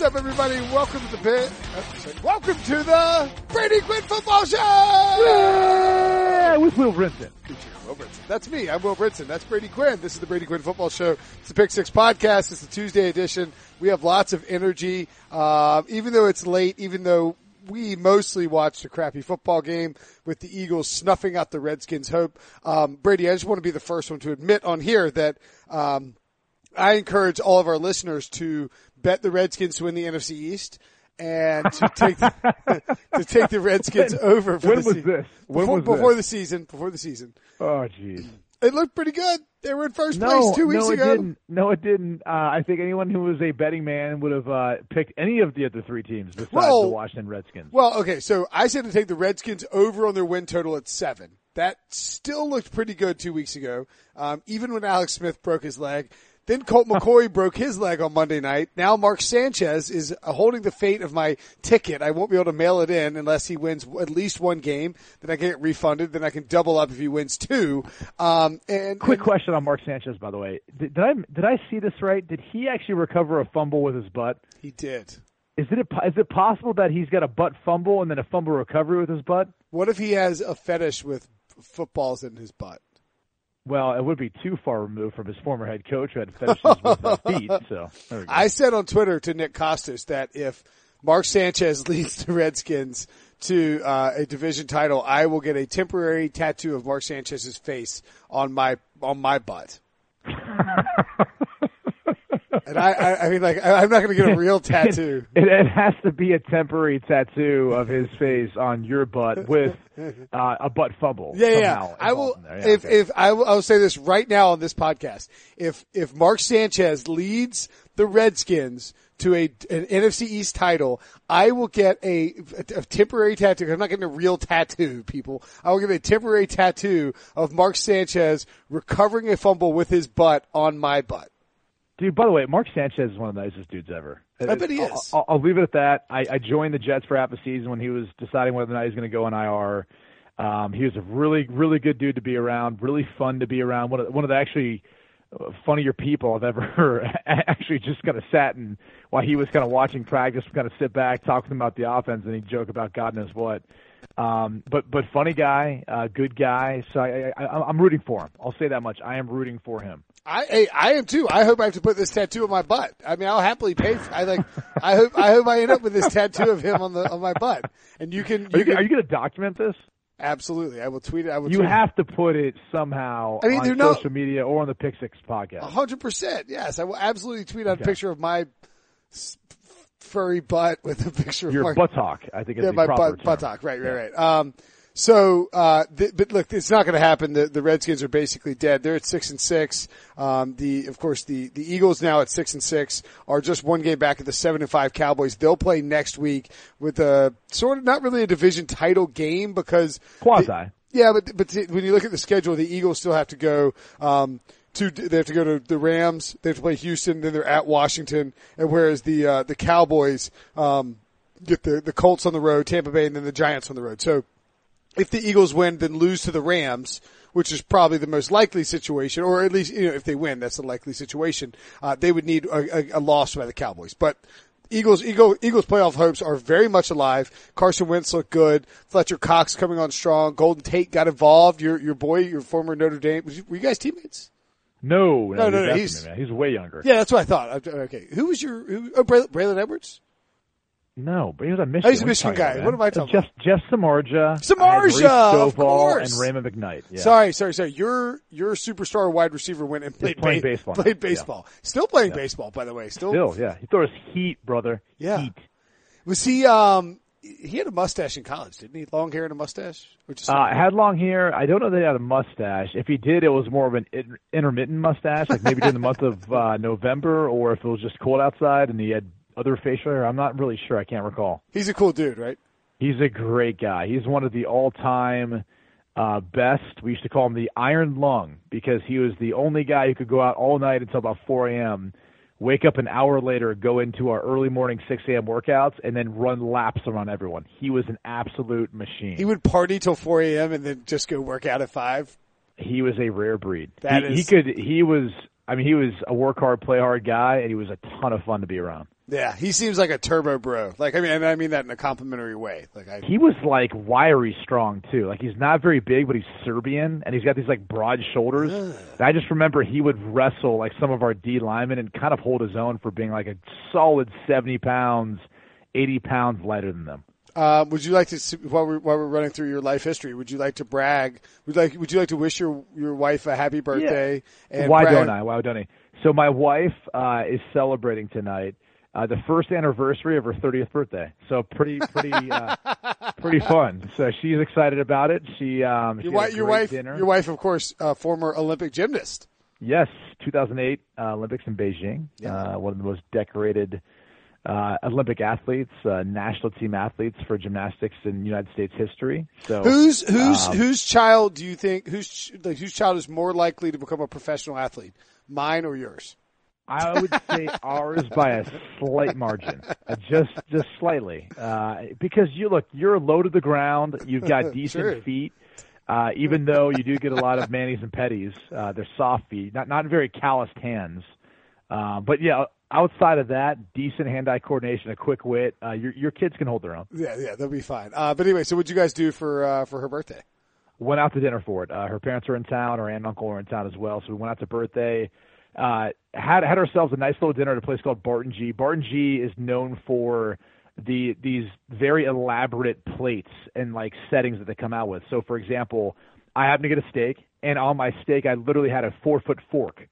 What's up, everybody? Welcome to the bit. Welcome to the Brady Quinn Football Show. Yeah, with Will Brinson. Will Brinson. That's me. I'm Will Brinson. That's Brady Quinn. This is the Brady Quinn Football Show. It's the Pick Six Podcast. It's the Tuesday edition. We have lots of energy, uh, even though it's late. Even though we mostly watched a crappy football game with the Eagles snuffing out the Redskins' hope. Um, Brady, I just want to be the first one to admit on here that um, I encourage all of our listeners to bet the Redskins to win the NFC East and to take the, to take the Redskins when, over. For when the was se- this? When before, was before this? the season. Before the season, Oh, jeez. it looked pretty good. They were in first No, place two weeks no, ago. didn't. No, it didn't. Uh, I think anyone who was a betting man would have uh, picked any of the other three teams besides Well- the Washington Redskins. Well, okay, so I said to take the Redskins over on their win total at seven. That still looked pretty good two weeks ago, um, even when Alex Smith broke his leg. Then Colt McCoy broke his leg on Monday night. Now Mark Sanchez is holding the fate of my ticket. I won't be able to mail it in unless he wins at least one game. Then I can get refunded. Then I can double up if he wins two. Um, and Quick and- question on Mark Sanchez, by the way. Did, did I did I see this right? Did he actually recover a fumble with his butt? He did. Is it is it possible that he's got a butt fumble and then a fumble recovery with his butt? What if he has a fetish with footballs in his butt? Well, it would be too far removed from his former head coach who had fetishes with uh, feet. So there we go. I said on Twitter to Nick Kostos that if Mark Sanchez leads the Redskins to uh, a division title, I will get a temporary tattoo of Mark Sanchez's face on my on my butt. and I, I, I mean, like, I- I'm not going to get a real tattoo. It, it has to be a temporary tattoo of his face on your butt with uh, a butt fumble. Yeah, yeah. I will. involved in there. Yeah, if okay. if I will, I'll say this right now on this podcast. If if Mark Sanchez leads the Redskins to a an NFC East title, I will get a, a temporary tattoo. I'm not getting a real tattoo, people. I will get a temporary tattoo of Mark Sanchez recovering a fumble with his butt on my butt. Dude, by the way, Mark Sanchez is one of the nicest dudes ever. I bet he is. I'll, I'll leave it at that. I, I joined the Jets for half a season when he was deciding whether or not he was going to go on IR. Um, he was a really, really good dude to be around. Really fun to be around. One of one of the actually uh, funnier people I've ever actually just kind of sat and while he was kind of watching practice, kind of sit back, talk with him about the offense, and he'd joke about God knows what. Um, but but funny guy, uh, good guy. So I, I, I'm rooting for him. I'll say that much. I am rooting for him. I, I am too. I hope I have to put this tattoo on my butt. I mean, I'll happily pay. For, I like. I hope. I hope I end up with this tattoo of him on the on my butt. And you can. Are You you, can are you going to document this? absolutely. I will tweet it. I will. You tweet it. have to put it somehow I mean, on social media or on the Pick Six podcast. hundred percent. Yes, I will absolutely tweet out a picture of my furry butt with a picture of Your buttock, I think, yeah, the my proper butt, buttock. Right, right, right. Um, so, uh, th- but look, it's not going to happen. The, the Redskins are basically dead. They're at six and six. Um, the, of course, the, the Eagles now at six and six are just one game back at the seven and five Cowboys. They'll play next week with a sort of not really a division title game because Quasi. yeah, but but when you look at the schedule, the Eagles still have to go. Um, to they have to go to the Rams. They have to play Houston. Then they're at Washington. And whereas the uh, the Cowboys um, get the the Colts on the road, Tampa Bay, and then the Giants on the road. So if the Eagles win, then lose to the Rams, which is probably the most likely situation, or at least you know if they win, that's the likely situation. Uh, they would need a, a, a loss by the Cowboys, but. Eagles, Eagle, Eagles playoff hopes are very much alive. Carson Wentz looked good. Fletcher Cox coming on strong. Golden Tate got involved. Your your boy, your former Notre Dame. Were you guys teammates? No, No, no, no, he's- he's way younger. Yeah, that's what I thought. Okay, who was your? Who, oh, Braylon, Braylon Edwards. No, but he was a Michigan. he's a Michigan guy. about, What am I talking Jeff, Jeff Samarja. Samardzija, I of course. And Rhema McKnight. Yeah. Sorry, sorry, sorry. Your your superstar wide receiver went and played ba- baseball now. Played baseball. Still playing baseball, by the way. Still, Still, yeah. He throws heat, brother. Yeah. Heat. Was he? Um, he had a mustache in college, didn't he? Long hair and a mustache. Which is Uh, had long hair. I don't know that he had a mustache. If he did, it was more of an in- intermittent mustache, like maybe during the month of uh, November, or if it was just cold outside and he had other facial hair. I'm not really sure. I can't recall. he's a cool dude, right? He's a great guy. He's one of the all-time uh, best. We used to call him the Iron Lung because he was the only guy who could go out all night until about 4 a.m., wake up an hour later, go into our early morning 6 a.m. workouts, and then run laps around everyone. He was an absolute machine. He would party till 4 a.m. and then just go work out at five. he was a rare breed. That he, is- he could. He was. I mean, he was a work hard, play hard guy, and he was a ton of fun to be around. Yeah, he seems like a turbo bro. Like I mean, and I mean that in a complimentary way. Like I, He was like wiry strong too. Like he's not very big, but he's Serbian and he's got these like broad shoulders. And I just remember he would wrestle like some of our D linemen and kind of hold his own for being like a solid seventy pounds, eighty pounds lighter than them. uh, would you like to while we're while we're running through your life history? Would you like to brag? Would you like Would you like to wish your your wife a happy birthday? And Why brag- don't I? Why don't I? So my wife uh, is celebrating tonight. Uh, the first anniversary of her 30th birthday, so pretty, pretty, uh, pretty fun. So she's excited about it. She, um, Your, had wi- a your wife, dinner. your wife, of course, uh, former Olympic gymnast. Yes, 2008 uh, Olympics in Beijing. Uh, one of the most decorated uh, Olympic athletes, uh, national team athletes for gymnastics in United States history. So Whose whose um, whose child do you think whose like, whose child is more likely to become a professional athlete? Mine or yours? I would say ours by a slight margin, uh, just just slightly, uh, because you look, you're low to the ground, you've got decent Sure. feet. Uh, even though you do get a lot of manis and petties, uh, they're soft feet, not not very calloused hands. Uh, but yeah, outside of that, decent hand-eye coordination, a quick wit. Uh, your your kids can hold their own. Yeah, yeah, they'll be fine. Uh, but anyway, so what'd you guys do for uh, for her birthday? went out to dinner for it. Uh, her parents are in town. Her aunt and uncle are in town as well. So we went out to birthday. Uh, had had ourselves a nice little dinner at a place called Barton G. Barton G is known for the these very elaborate plates and like settings that they come out with. So for example, I happened to get a steak, and on my steak, I literally had a four foot fork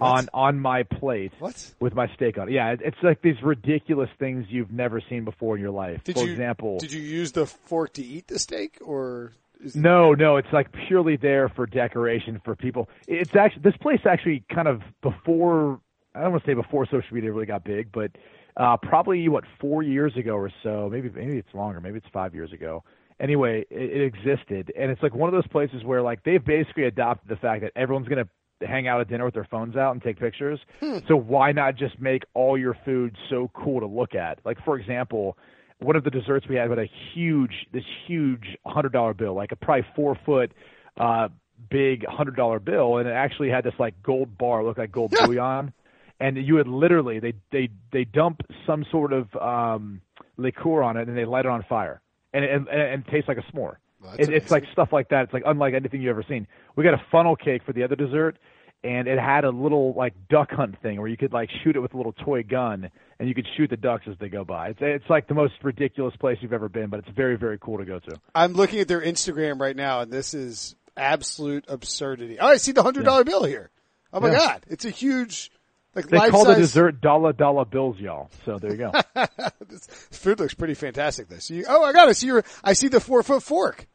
on on my plate What? with my steak on it. Yeah, it- it's like these ridiculous things you've never seen before in your life. Did for you example, did you use the fork to eat the steak or? No, no, it's like purely there for decoration for people. It's actually this place actually kind of before I don't want to say before social media really got big, but uh, probably what four years ago or so, maybe maybe it's longer, maybe it's five years ago. Anyway, it, it existed, and it's like one of those places where like they've basically adopted the fact that everyone's gonna hang out at dinner with their phones out and take pictures. So why not just make all your food so cool to look at? Like for example, one of the desserts we had had a huge, this huge hundred dollar bill, like a probably four foot, uh, big hundred dollar bill, and it actually had this like gold bar, looked like gold bouillon, and you would literally they they they dump some sort of um, liqueur on it and they light it on fire, and it, and, and it tastes like a s'more. Well, It, it's like stuff like that. It's like unlike anything you've ever seen. We got a funnel cake for the other dessert, and it had a little like duck hunt thing where you could like shoot it with a little toy gun, and you could shoot the ducks as they go by. It's it's like the most ridiculous place you've ever been, but it's very very cool to go to. I'm looking at their Instagram right now, and this is absolute absurdity. Oh, I see the hundred dollar bill here. Oh my Yeah. god, it's a huge, like They life call the dessert dollar dollar bills, y'all. So there you go. This food looks pretty fantastic. You, oh, I got it. See your, I see the four foot fork.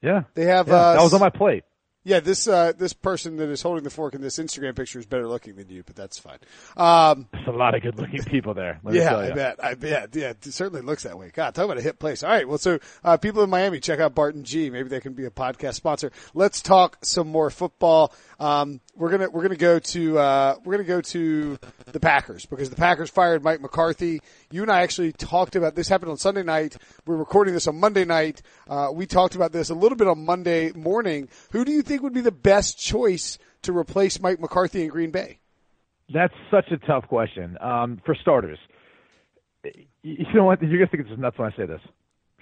Yeah, They have yeah, uh, that was on my plate. Yeah, this uh, this person that is holding the fork in this Instagram picture is better looking than you, but that's fine. Um, There's a lot of good looking people there. Let me yeah, I bet. I bet. Yeah, it certainly looks that way. God, talk about a hit place. All right. Well, so uh, people in Miami, check out Barton G. Maybe they can be a podcast sponsor. Let's talk some more football. Um, we're gonna we're gonna go to uh, we're gonna go to the Packers because the Packers fired Mike McCarthy. You and I actually talked about this. Happened on Sunday night. We're recording this on Monday night. Uh, we talked about this a little bit on Monday morning. Who do you think would be the best choice to replace Mike McCarthy in Green Bay? That's such a tough question. Um, for starters, you know what? You're gonna think it's nuts when I say this.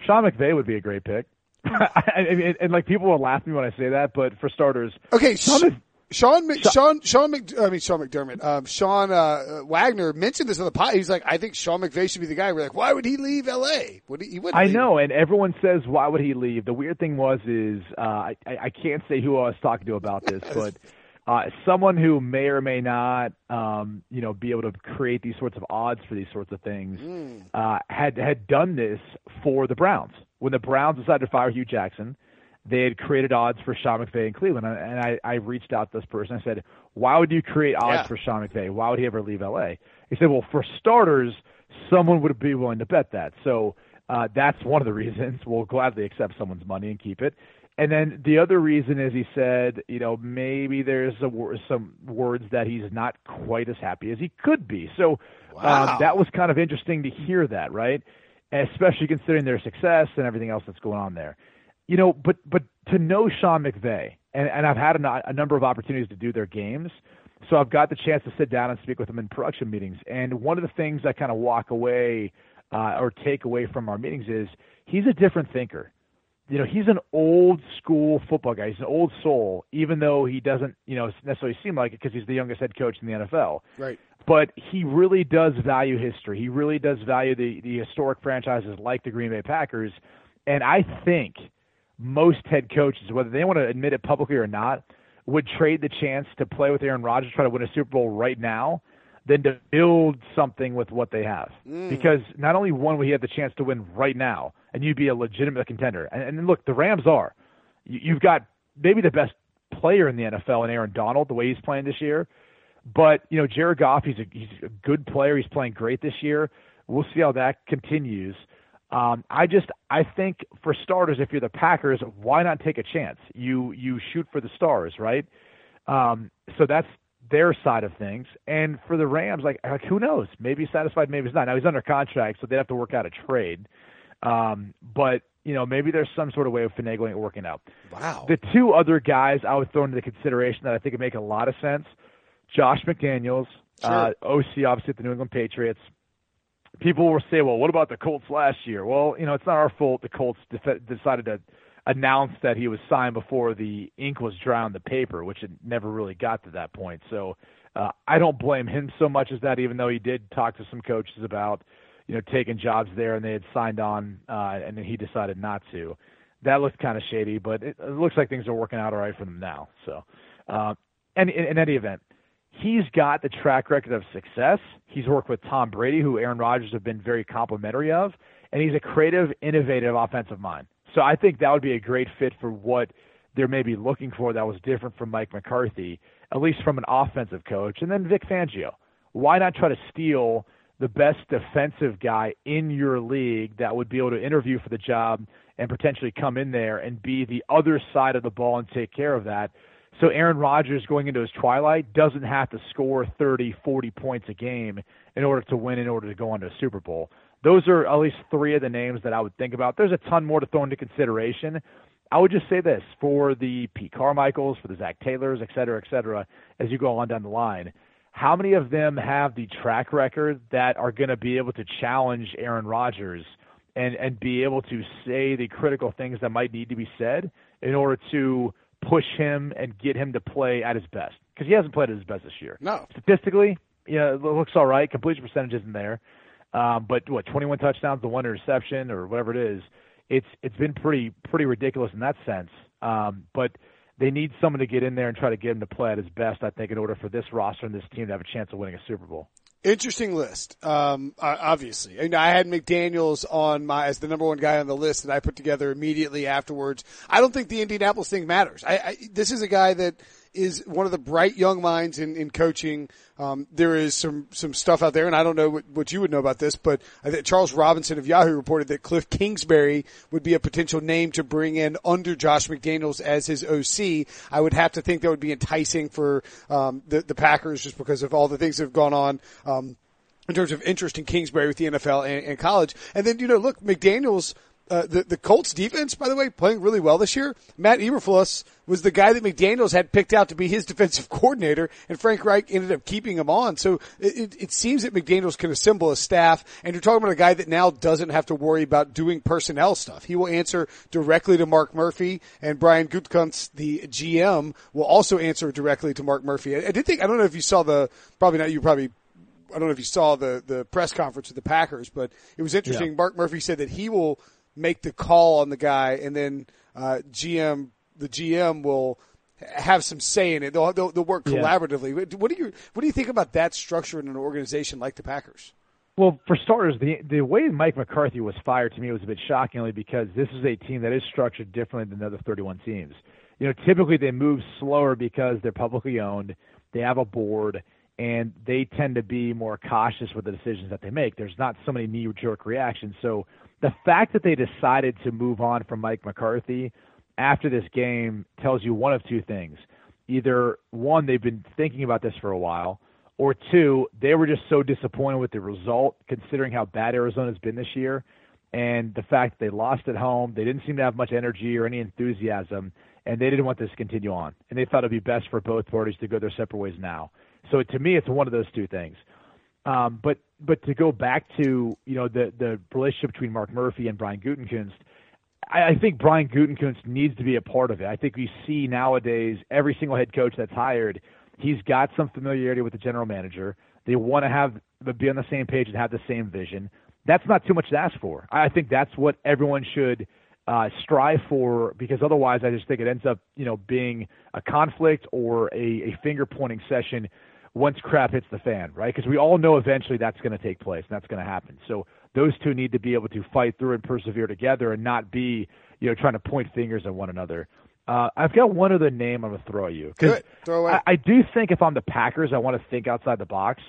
Sean McVay would be a great pick. I, I mean, and like people will laugh at me when I say that, but for starters, Okay, Sean Sean, Sean, Sean, Sean, Mc, I mean Sean McDermott, um, Sean uh, Wagner mentioned this on the pod. He's like, I think Sean McVay should be the guy. We're like, why would he leave L.A.? Would he? he wouldn't I leave. know, and everyone says, "Why would he leave?" The weird thing was, is uh, I, I can't say who I was talking to about this, but uh, someone who may or may not, um, you know, be able to create these sorts of odds for these sorts of things, uh, had had done this for the Browns when the Browns decided to fire Hue Jackson. They had created odds for Sean McVay in Cleveland, and I, I reached out to this person. I said, "Why would you create odds Yeah. for Sean McVay? Why would he ever leave LA?" He said, "Well, for starters, someone would be willing to bet that. So uh, that's one of the reasons. We'll gladly accept someone's money and keep it. And then the other reason is he said, you know, maybe there's a, some words that he's not quite as happy as he could be. So Wow. um, that was kind of interesting to hear that, right? Especially considering their success and everything else that's going on there. You know, but but to know Sean McVay, and, and I've had a, a number of opportunities to do their games. So I've got the chance to sit down and speak with him in production meetings. And one of the things I kind of walk away uh, or take away from our meetings is he's a different thinker. You know, he's an old school football guy. He's an old soul, even though he doesn't, you know, necessarily seem like it because he's the youngest head coach in the NFL. Right. But he really does value history. He really does value the the historic franchises like the Green Bay Packers. And I think most head coaches, whether they want to admit it publicly or not, would trade the chance to play with Aaron Rodgers, try to win a Super Bowl right now, than to build something with what they have. Mm. Because not only one, he have the chance to win right now, and you'd be a legitimate contender. And, and look, the Rams are. You, you've got maybe the best player in the NFL in Aaron Donald, the way he's playing this year. But you know, Jared Goff, he's a he's a good player. He's playing great this year. We'll see how that continues. Um, I just I think for starters, if you're the Packers, why not take a chance? You you shoot for the stars, right? Um, so that's their side of things. And for the Rams, like, like who knows? Maybe he's satisfied, maybe he's not. Now he's under contract, so they'd have to work out a trade. Um, but you know, maybe there's some sort of way of finagling it working out. Wow. The two other guys I would throw into consideration that I think would make a lot of sense: Josh McDaniels, sure. uh, OC, obviously at the New England Patriots people will say, well, what about the Colts last year? Well, you know, it's not our fault the Colts def- decided to announce that he was signed before the ink was dry on the paper, which it never really got to that point. So uh, I don't blame him so much as that, even though he did talk to some coaches about, you know, taking jobs there and they had signed on uh, and then he decided not to. That looked kind of shady, but it, it looks like things are working out all right for them now. So, uh, and in, in any event, he's got the track record of success. He's worked with Tom Brady, who Aaron Rodgers have been very complimentary of, and he's a creative, innovative offensive mind. So I think that would be a great fit for what they're maybe looking for that was different from Mike McCarthy, at least from an offensive coach. And then Vic Fangio. Why not try to steal the best defensive guy in your league that would be able to interview for the job and potentially come in there and be the other side of the ball and take care of that? So Aaron Rodgers going into his twilight doesn't have to score 30, 40 points a game in order to win, in order to go on to a Super Bowl. Those are at least three of the names that I would think about. There's a ton more to throw into consideration. I would just say this for the Pete Carmichaels, for the Zach Taylors, et cetera, et cetera, as you go on down the line. How many of them have the track record that are going to be able to challenge Aaron Rodgers and, and be able to say the critical things that might need to be said in order to – push him and get him to play at his best because he hasn't played at his best this year. No, statistically, yeah, it looks all right. Completion percentage isn't there, um, but what 21 touchdowns, the one interception, or whatever it is, it's it's been pretty pretty ridiculous in that sense. Um, but they need someone to get in there and try to get him to play at his best. I think in order for this roster and this team to have a chance of winning a Super Bowl. Interesting list. Um, obviously, and I had McDaniel's on my as the number one guy on the list that I put together immediately afterwards. I don't think the Indianapolis thing matters. I, I this is a guy that is one of the bright young minds in, in coaching. Um, there is some, some stuff out there, and I don't know what, what you would know about this, but Charles Robinson of Yahoo reported that Cliff Kingsbury would be a potential name to bring in under Josh McDaniels as his OC. I would have to think that would be enticing for um, the, the Packers just because of all the things that have gone on. Um, in terms of interest in Kingsbury with the NFL and, and college. And then, you know, look, McDaniels uh, the the Colts defense, by the way, playing really well this year. Matt Eberflus was the guy that McDaniel's had picked out to be his defensive coordinator, and Frank Reich ended up keeping him on. So it, it, it seems that McDaniel's can assemble a staff, and you're talking about a guy that now doesn't have to worry about doing personnel stuff. He will answer directly to Mark Murphy, and Brian Gutekunst, the GM, will also answer directly to Mark Murphy. I, I did think I don't know if you saw the probably not you probably I don't know if you saw the the press conference with the Packers, but it was interesting. Yeah. Mark Murphy said that he will make the call on the guy, and then uh, GM the GM will have some say in it. They'll they'll, they'll work collaboratively. Yeah. What do you what do you think about that structure in an organization like the Packers? Well, for starters, the the way Mike McCarthy was fired to me was a bit shockingly because this is a team that is structured differently than the other 31 teams. You know, typically they move slower because they're publicly owned. They have a board and they tend to be more cautious with the decisions that they make. There's not so many knee jerk reactions. So the fact that they decided to move on from Mike McCarthy after this game tells you one of two things. Either one, they've been thinking about this for a while, or two, they were just so disappointed with the result, considering how bad Arizona's been this year, and the fact that they lost at home. They didn't seem to have much energy or any enthusiasm, and they didn't want this to continue on, and they thought it'd be best for both parties to go their separate ways now. So to me, it's one of those two things. Um, but but to go back to you know the the relationship between Mark Murphy and Brian Gutekunst, I, I think Brian Gutekunst needs to be a part of it. I think we see nowadays every single head coach that's hired, he's got some familiarity with the general manager. They want to have be on the same page and have the same vision. That's not too much to ask for. I think that's what everyone should uh, strive for because otherwise, I just think it ends up you know being a conflict or a, a finger pointing session once crap hits the fan, right? Because we all know eventually that's going to take place and that's going to happen. So those two need to be able to fight through and persevere together and not be, you know, trying to point fingers at one another. Uh, I've got one other name I'm going to throw at you. Good. Throw. I, I do think if I'm the Packers, I want to think outside the box.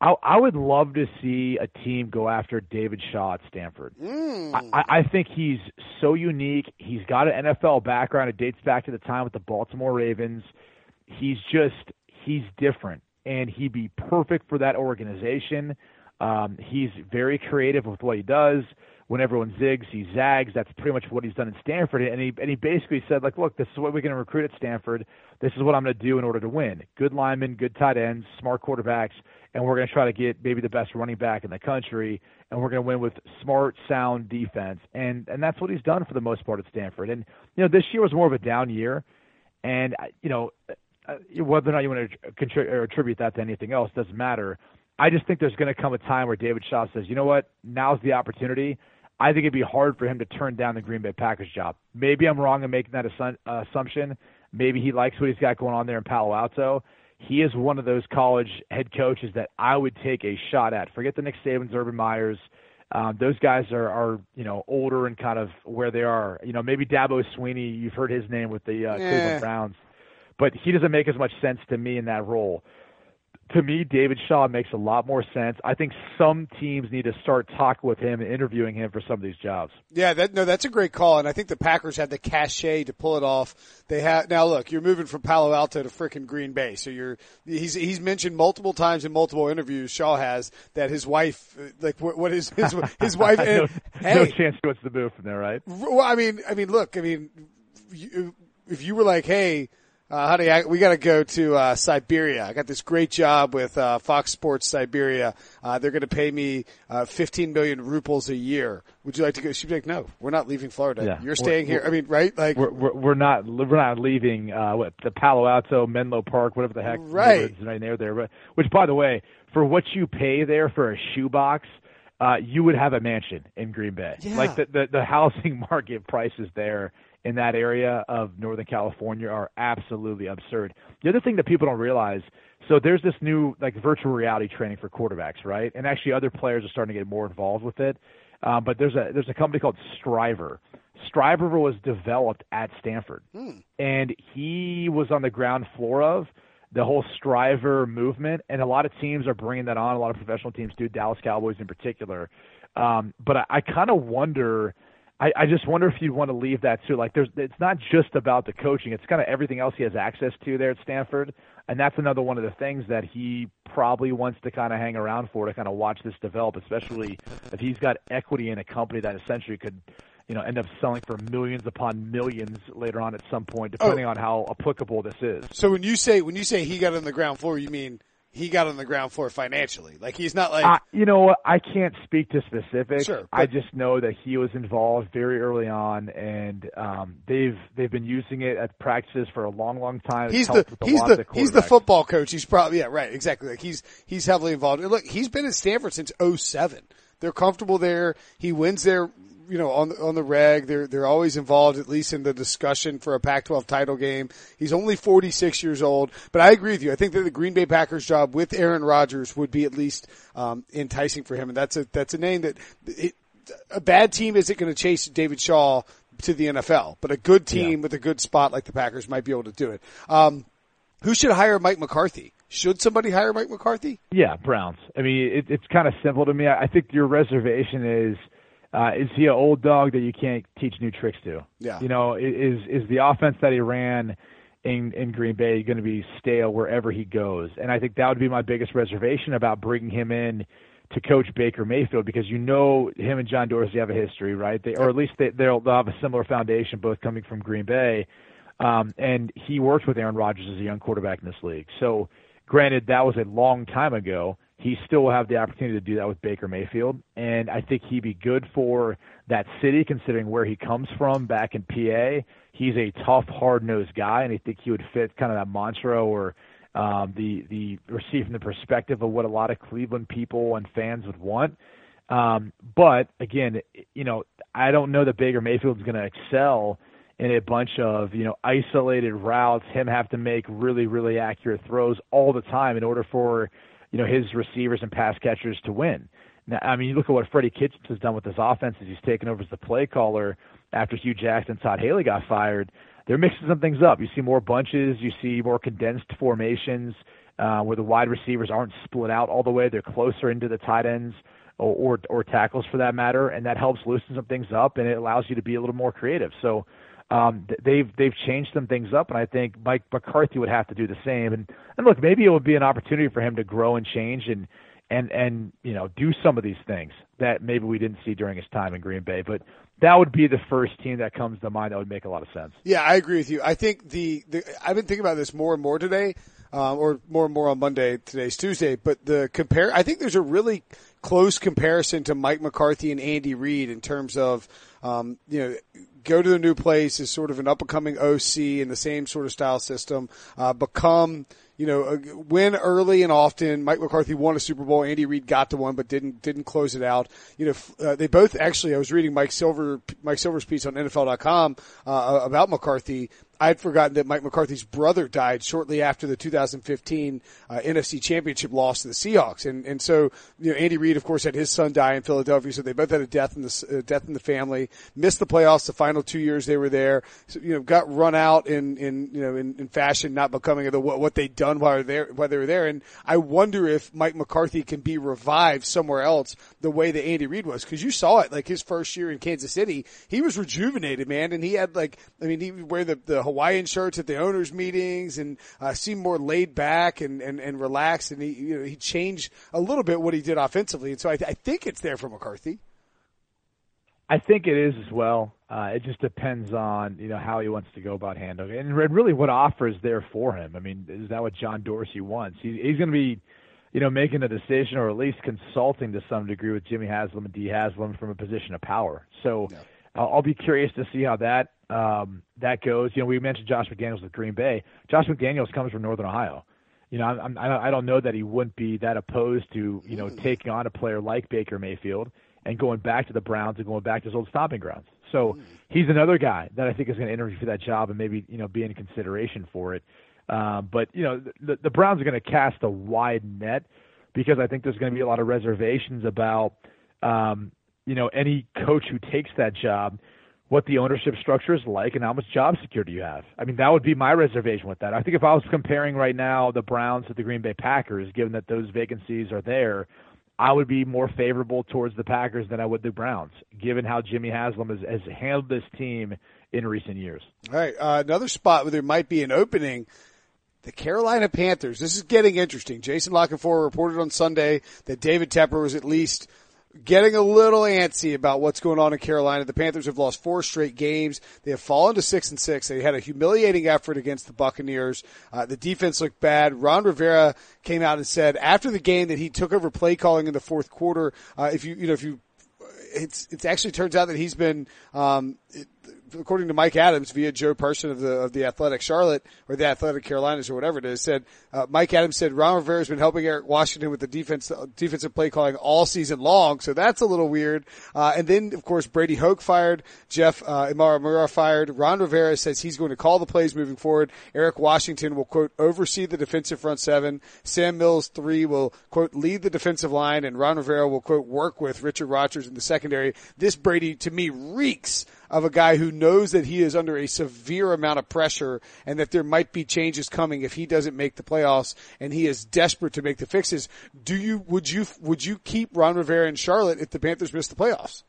I, I would love to see a team go after David Shaw at Stanford. Mm. I, I think he's so unique. He's got an NFL background. It dates back to the time with the Baltimore Ravens. He's just he's different, and he'd be perfect for that organization. Um, he's very creative with what he does. When everyone zigs, he zags. That's pretty much what he's done in Stanford. And he and he basically said, like, look, this is what we're going to recruit at Stanford. This is what I'm going to do in order to win. Good linemen, good tight ends, smart quarterbacks, and we're going to try to get maybe the best running back in the country. And we're going to win with smart, sound defense. And and that's what he's done for the most part at Stanford. And you know, this year was more of a down year. And you know, uh, whether or not you want to contribute or attribute that to anything else doesn't matter. I just think there's going to come a time where David Shaw says, you know what, now's the opportunity. I think it'd be hard for him to turn down the Green Bay Packers job. Maybe I'm wrong in making that uh, assumption. Maybe he likes what he's got going on there in Palo Alto. He is one of those college head coaches that I would take a shot at. Forget the Nick Sabans, Urban Meyers. Um, those guys are, are, you know, older and kind of where they are. You know, maybe Dabo Swinney. You've heard his name with the uh, Yeah. Cleveland Browns but he doesn't make as much sense to me in that role. To me, David Shaw makes a lot more sense. I think some teams need to start talking with him and interviewing him for some of these jobs. Yeah, that no, that's a great call, and I think the Packers had the cachet to pull it off. They have now. Look, you're moving from Palo Alto to frickin' Green Bay, so you're he's he's mentioned multiple times in multiple interviews. Shaw has that his wife, like what, what is his his wife? no, hey, no chance he wants to move from there, right? well, I mean, I mean, look, I mean, you, if you were like, hey. Uh, honey, I, we got to go to uh, Siberia. I got this great job with uh, Fox Sports Siberia. Uh, they're going to pay me uh, 15 million rubles a year. Would you like to go? She'd be like, "No, we're not leaving Florida. Yeah. You're staying We're- here." I mean, right? Like, We're, we're we're not we're not leaving uh, what the Palo Alto, Menlo Park, whatever the heck Right. right there, there. But which, by the way, for what you pay there for a shoebox, uh, you would have a mansion in Green Bay. Yeah. Like the, the the housing market prices there in that area of Northern California are absolutely absurd. The other thing that people don't realize, so there's this new like virtual reality training for quarterbacks, right? And actually, other players are starting to get more involved with it. Um, but there's a there's a company called STRIVR. STRIVR was developed at Stanford, and he was on the ground floor of the whole STRIVR movement. And a lot of teams are bringing that on. A lot of professional teams do, Dallas Cowboys in particular. Um, but I, I kind of wonder. I, I just wonder if you'd want to leave that too. Like, there's, it's not just about the coaching; it's kind of everything else he has access to there at Stanford, and that's another one of the things that he probably wants to kind of hang around for to kind of watch this develop, especially if he's got equity in a company that essentially could, you know, end up selling for millions upon millions later on at some point, oh. depending on how applicable this is. so when you say when you say he got on the ground floor, you mean he got on the ground floor financially? Like he's not like I, you know what? I can't speak to specifics. Sure, I just know that he was involved very early on, and um, they've they've been using it at practices for a long, long time. He's the helped with a he's lot the he's the football coach. He's probably yeah right exactly. Like he's he's heavily involved. And look, he's been at Stanford since 07. They're comfortable there. He wins there. You know, on the, on the reg, they're they're always involved at least in the discussion for a Pac-12 title game. He's only 46 years old, but I agree with you. I think that the Green Bay Packers job with Aaron Rodgers would be at least um, enticing for him, and that's a that's a name that it, a bad team isn't going to chase David Shaw to the NFL, but a good team with a good spot like the Packers might be able to do it. Um, who should hire Mike McCarthy? Should somebody hire Mike McCarthy? Yeah, Browns. I mean, it, it's kind of simple to me. I, I think your reservation is. Uh, is he an old dog that you can't teach new tricks to? Yeah. You know, is is the offense that he ran in in Green Bay going to be stale wherever he goes? And I think that would be my biggest reservation about bringing him in to coach Baker Mayfield because you know him and John Dorsey have a history, right? They, or at least they, they'll, they'll have a similar foundation, both coming from Green Bay. Um, and he worked with Aaron Rodgers as a young quarterback in this league. So, granted, that was a long time ago. He still will have the opportunity to do that with Baker Mayfield, and I think he'd be good for that city, considering where he comes from back in PA. He's a tough, hard-nosed guy, and I think he would fit kind of that mantra or um, the the receiving the perspective of what a lot of Cleveland people and fans would want. Um, but again, you know, I don't know that Baker Mayfield's going to excel in a bunch of you know isolated routes. Him have to make really really accurate throws all the time in order for you know his receivers and pass catchers to win. Now, I mean, you look at what Freddie Kitchens has done with this offense as he's taken over as the play caller after Hue Jackson and Todd Haley got fired. They're mixing some things up. You see more bunches, you see more condensed formations uh, where the wide receivers aren't split out all the way. They're closer into the tight ends or, or or tackles for that matter, and that helps loosen some things up and it allows you to be a little more creative. So um, they've they've changed some things up, and I think Mike McCarthy would have to do the same. And and look, maybe it would be an opportunity for him to grow and change and and and you know do some of these things that maybe we didn't see during his time in Green Bay. But that would be the first team that comes to mind that would make a lot of sense. Yeah, I agree with you. I think the, the I've been thinking about this more and more today, um, or more and more on Monday. Today's Tuesday, but the compare. I think there's a really close comparison to Mike McCarthy and Andy Reid in terms of, um, you know, go to the new place is sort of an up and coming OC in the same sort of style system, uh, become you know, uh, win early and often. Mike McCarthy won a Super Bowl. Andy Reid got to one, but didn't didn't close it out. You know, uh, they both actually. I was reading Mike Silver Mike Silver's piece on NFL.com uh, about McCarthy I had forgotten that Mike McCarthy's brother died shortly after the 2015 uh, NFC Championship loss to the Seahawks, and and so you know Andy Reid, of course, had his son die in Philadelphia, so they both had a death in the uh, death in the family. Missed the playoffs the final two years they were there. So, you know, got run out in in you know in, in fashion, not becoming of the what, what they'd done while they were while they were there. And I wonder if Mike McCarthy can be revived somewhere else the way that Andy Reid was, because you saw it like his first year in Kansas City, he was rejuvenated, man, and he had like I mean he wear the the Hawaiian shirts at the owners' meetings and uh, seemed more laid back and, and, and relaxed. And he you know he changed a little bit what he did offensively. And so I, th- I think it's there for McCarthy. I think it is as well. Uh, it just depends on you know how he wants to go about handling it, and really what offer is there for him. I mean, is that what John Dorsey wants? He, he's going to be, you know, making a decision or at least consulting to some degree with Jimmy Haslam and Dee Haslam from a position of power. So. Yeah I'll, I'll be curious to see how that um, that goes. You know, we mentioned Josh McDaniels with Green Bay. Josh McDaniels comes from Northern Ohio. You know, I'm, I don't know that he wouldn't be that opposed to you know taking on a player like Baker Mayfield and going back to the Browns and going back to his old stomping grounds. So he's another guy that I think is going to interview for that job and maybe you know be in consideration for it. Um, but you know, the, the Browns are going to cast a wide net because I think there's going to be a lot of reservations about um, you know any coach who takes that job what the ownership structure is like and how much job security you have. I mean, that would be my reservation with that. I think if I was comparing right now the Browns to the Green Bay Packers, given that those vacancies are there, I would be more favorable towards the Packers than I would the Browns, given how Jimmy Haslam has, has handled this team in recent years. All right, uh, another spot where there might be an opening. The Carolina Panthers. This is getting interesting. Jason La Canfora reported on Sunday that David Tepper was at least – getting a little antsy about what's going on in Carolina. The Panthers have lost four straight games. They have fallen to six and six. They had a humiliating effort against the Buccaneers. Uh, the defense looked bad. Ron Rivera came out and said after the game that he took over play calling in the fourth quarter. Uh, if you you know if you it's it actually turns out that he's been um, it, according to Mike Adams via Joe Person of the of the Athletic Charlotte or the Athletic Carolinas or whatever it is, said uh, Mike Adams said Ron Rivera has been helping Eric Washington with the defense defensive play calling all season long, so that's a little weird. Uh, and then of course Brady Hoke fired, Jeff uh, Imamura fired. Ron Rivera says he's going to call the plays moving forward. Eric Washington will quote oversee the defensive front seven. Sam Mills three will quote lead the defensive line, and Ron Rivera will quote work with Richard Rodgers in the secondary. This Brady to me reeks of a guy who knows that he is under a severe amount of pressure and that there might be changes coming if he doesn't make the playoffs and he is desperate to make the fixes. Do you, would you, would you keep Ron Rivera in Charlotte if the Panthers miss the playoffs?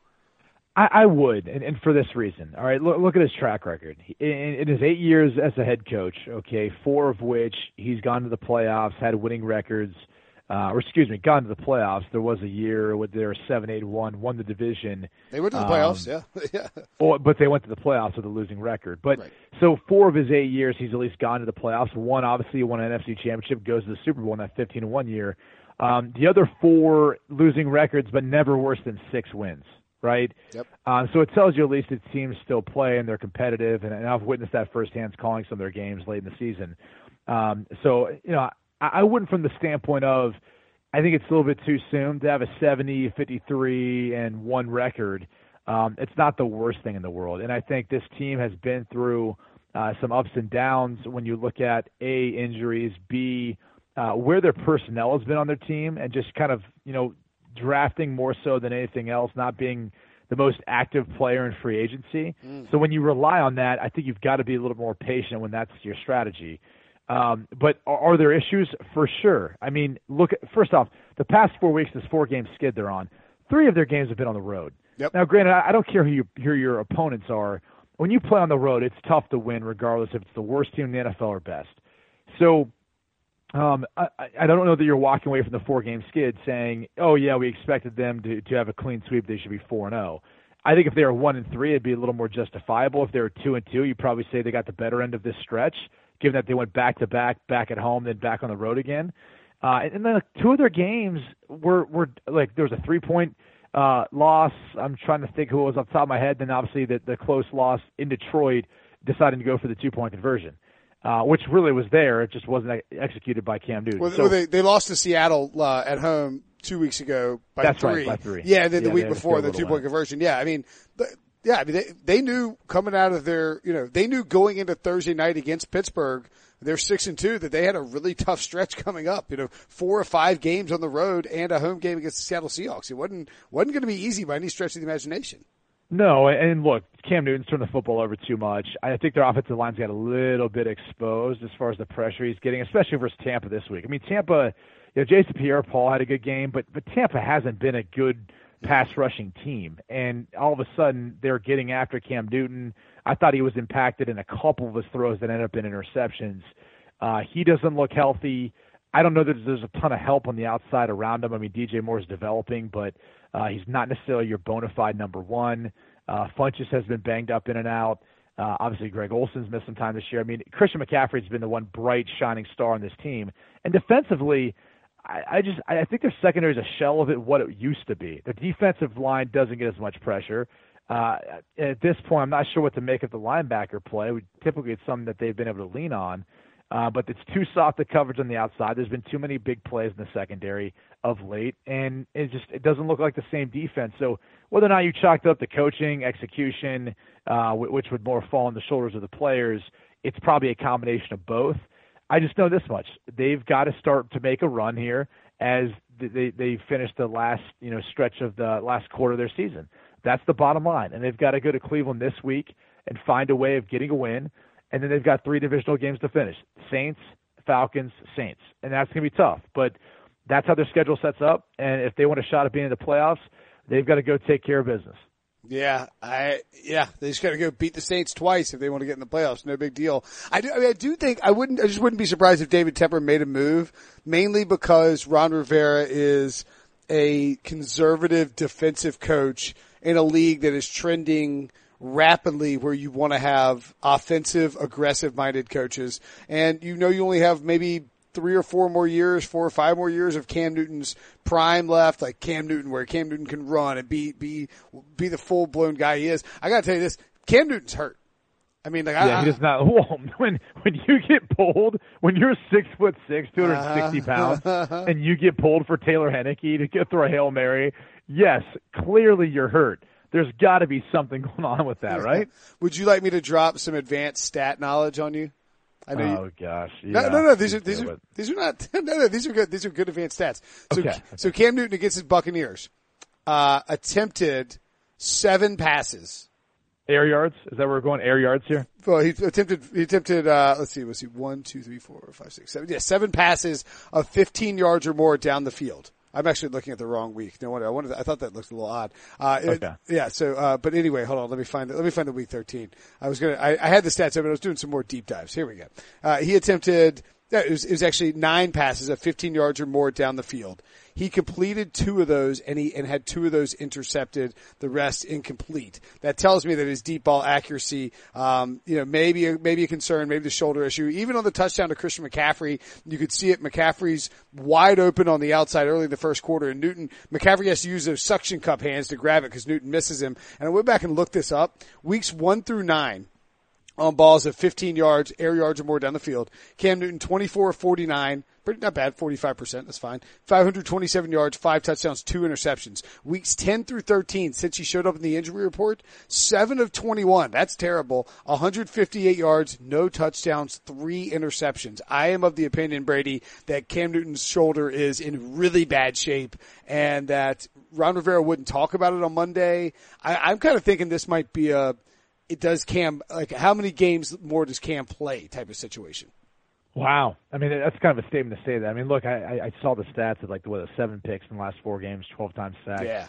I, I would, and, and for this reason. All right, look, look at his track record. In, in his eight years as a head coach, okay, four of which he's gone to the playoffs, had winning records. Uh, or excuse me, got into the playoffs. There was a year where they were seven, eight, one, won the division. They went to the playoffs, um, yeah, yeah. Or, but they went to the playoffs with a losing record. But right. so four of his eight years, he's at least gone to the playoffs. One, obviously, won an NFC championship, goes to the Super Bowl in that 15 1 year. Um, the other four losing records, but never worse than six wins, right? Yep. Um, so it tells you at least it teams still play and they're competitive. And, and I've witnessed that firsthand calling some of their games late in the season. Um, so, you know, I, I wouldn't from the standpoint of, I think it's a little bit too soon to have a 70, 53, and one record. Um, it's not the worst thing in the world. And I think this team has been through uh, some ups and downs when you look at A, injuries, B, uh, where their personnel has been on their team and just kind of, you know, drafting more so than anything else, not being the most active player in free agency. Mm. So when you rely on that, I think you've got to be a little more patient when that's your strategy. Um, but are, are there issues? For sure. I mean, look, at, first off, the past four weeks, this four game skid they're on, three of their games have been on the road. Yep. Now, granted, I, I don't care who, you, who your opponents are. When you play on the road, it's tough to win, regardless if it's the worst team in the NFL or best. So um, I, I don't know that you're walking away from the four game skid saying, "Oh yeah, we expected them to to have a clean sweep. They should be four and zero." Oh. I think if they were one and three, it'd be a little more justifiable. If they were two and two, you'd probably say they got the better end of this stretch, given that they went back to back, back at home, then back on the road again. Uh, and, and then two of their games were were like there was a three point uh, loss. I'm trying to think who it was off the top of my head. Then obviously the the close loss in Detroit, deciding to go for the two point conversion uh, which really was there. It just wasn't executed by Cam Newton. Well, so, they, they lost to Seattle uh, at home two weeks ago by that's three. Right, by three. Yeah, and then yeah, the week before the two point conversion. Yeah, I mean, the, yeah, I mean they they knew coming out of their you know they knew going into Thursday night against Pittsburgh. They're six and two. That they had a really tough stretch coming up. You know, four or five games on the road and a home game against the Seattle Seahawks. It wasn't wasn't going to be easy by any stretch of the imagination. No, and look, Cam Newton's turned the football over too much. I think their offensive line's got a little bit exposed as far as the pressure he's getting, especially versus Tampa this week. I mean, Tampa, you know, Jason Pierre-Paul had a good game, but but Tampa hasn't been a good pass rushing team, and all of a sudden they're getting after Cam Newton. I thought he was impacted in a couple of his throws that ended up in interceptions. Uh, he doesn't look healthy. I don't know that there's a ton of help on the outside around him. I mean, DJ Moore is developing, but uh, he's not necessarily your bona fide number one. Uh, Funchess has been banged up in and out. Uh, obviously, Greg Olsen's missed some time this year. I mean, Christian McCaffrey's been the one bright, shining star on this team. And defensively, I, just I think their secondary is a shell of it what it used to be. The defensive line doesn't get as much pressure. Uh, at this point, I'm not sure what to make of the linebacker play. We, typically, it's something that they've been able to lean on. Uh, but it's too soft the coverage on the outside. There's been too many big plays in the secondary of late, and it just it doesn't look like the same defense. So whether or not you chalked up the coaching, execution, uh, which would more fall on the shoulders of the players, it's probably a combination of both. I just know this much: they've got to start to make a run here as they they finish the last you know stretch of the last quarter of their season. That's the bottom line, and they've got to go to Cleveland this week and find a way of getting a win and then they've got three divisional games to finish: Saints, Falcons, Saints, and that's going to be tough. But that's how their schedule sets up, and if they want a shot at being in the playoffs, they've got to go take care of business. Yeah, I yeah, they just got to go beat the Saints twice if they want to get in the playoffs. No big deal. I do. I, mean, I do think I wouldn't. I just wouldn't be surprised if David Tepper made a move, mainly because Ron Rivera is a conservative defensive coach in a league that is trending rapidly where you want to have offensive, aggressive minded coaches. And you know you only have maybe three or four more years, four or five more years of Cam Newton's prime left, like Cam Newton, where Cam Newton can run and be, be, be the full blown guy he is. I gotta tell you this, Cam Newton's hurt. I mean, like, yeah, I, he does not. Well, when when you get pulled, when you're six foot six, two hundred and sixty uh, pounds, and you get pulled for Taylor Heinicke to get through a hail mary, yes, clearly you're hurt there's got to be something going on with that, right? Would you like me to drop some advanced stat knowledge on you? I know. Oh you, gosh. Yeah. No, no, no. These are these are these are not. No, no. These are good. These are good advanced stats. So, okay. so Cam Newton against his Buccaneers uh, attempted seven passes. Air yards? Is that where we're going? Air yards here? Well, he attempted. He attempted. Uh, let's see. Let's see. One, two, three, four, five, six, seven. Yeah, seven passes of 15 yards or more down the field. I'm actually looking at the wrong week. No wonder. I wanted. I thought that looked a little odd. Uh, it, okay. Yeah. So, uh, but anyway, hold on. Let me find. Let me find the week 13. I was gonna. I, I had the stats. Mean, I was doing some more deep dives. Here we go. Uh, he attempted it was, it was actually nine passes of 15 yards or more down the field. He completed two of those and he, and had two of those intercepted, the rest incomplete. That tells me that his deep ball accuracy, um, you know, maybe, maybe a concern, maybe the shoulder issue. Even on the touchdown to Christian McCaffrey, you could see it. McCaffrey's wide open on the outside early in the first quarter and Newton, McCaffrey has to use those suction cup hands to grab it because Newton misses him. And I went back and looked this up. Weeks one through nine, on balls of 15 yards, air yards or more down the field. Cam Newton, 24 49, pretty not bad, 45%, that's fine. 527 yards, five touchdowns, two interceptions. Weeks 10 through 13, since he showed up in the injury report, 7 of 21, that's terrible. 158 yards, no touchdowns, three interceptions. I am of the opinion, Brady, that Cam Newton's shoulder is in really bad shape and that Ron Rivera wouldn't talk about it on Monday. I, I'm kind of thinking this might be a, it does Cam like how many games more does Cam play type of situation? Wow, I mean that's kind of a statement to say that. I mean, look, I, I saw the stats of like what seven picks in the last four games, twelve times sacked. Yeah.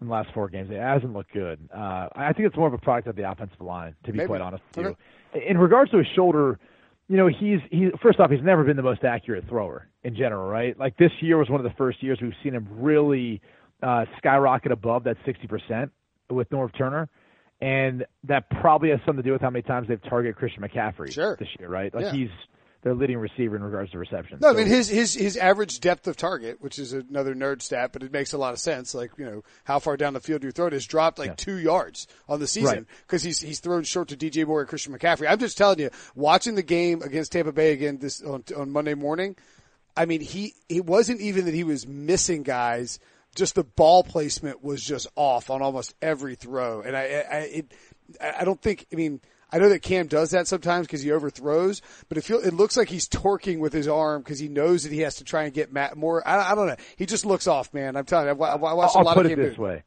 In the last four games, it hasn't looked good. Uh, I think it's more of a product of the offensive line, to be Maybe. quite honest with you. In regards to his shoulder, you know, he's he first off, he's never been the most accurate thrower in general, right? Like this year was one of the first years we've seen him really uh, skyrocket above that sixty percent with Norv Turner. And that probably has something to do with how many times they've targeted Christian McCaffrey Sure. this year, right? Like Yeah. he's their leading receiver in regards to reception. No, I mean his his his average depth of target, which is another nerd stat, but it makes a lot of sense. Like you know how far down the field you throw it has dropped like Yeah. two yards on the season Right. because he's he's thrown short to DJ Moore and Christian McCaffrey. I'm just telling you, watching the game against Tampa Bay again this on, on Monday morning. I mean, he it wasn't even that he was missing guys. Just the ball placement was just off on almost every throw, and I, I it I don't think. I mean, I know that Cam does that sometimes because he overthrows, but it feels, it looks like he's torquing with his arm because he knows that he has to try and get Matt more. I, I don't know. He just looks off, man. I'm telling you. I, I watched I'll a lot put of it this way: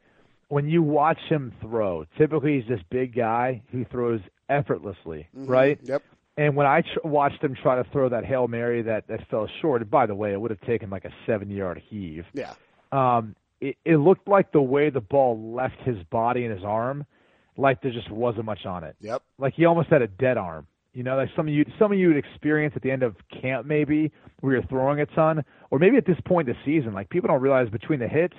when you watch him throw, typically he's this big guy who throws effortlessly, right? Mm-hmm. Yep. And when I tr- watched him try to throw that hail mary that that fell short, and by the way, it would have taken like a seven-yard heave. Yeah. Um, it, it looked like the way the ball left his body and his arm, like there just wasn't much on it. Yep. Like he almost had a dead arm. You know, like some of you, some of you would experience at the end of camp, maybe where you're throwing a ton, or maybe at this point in the season. Like people don't realize between the hits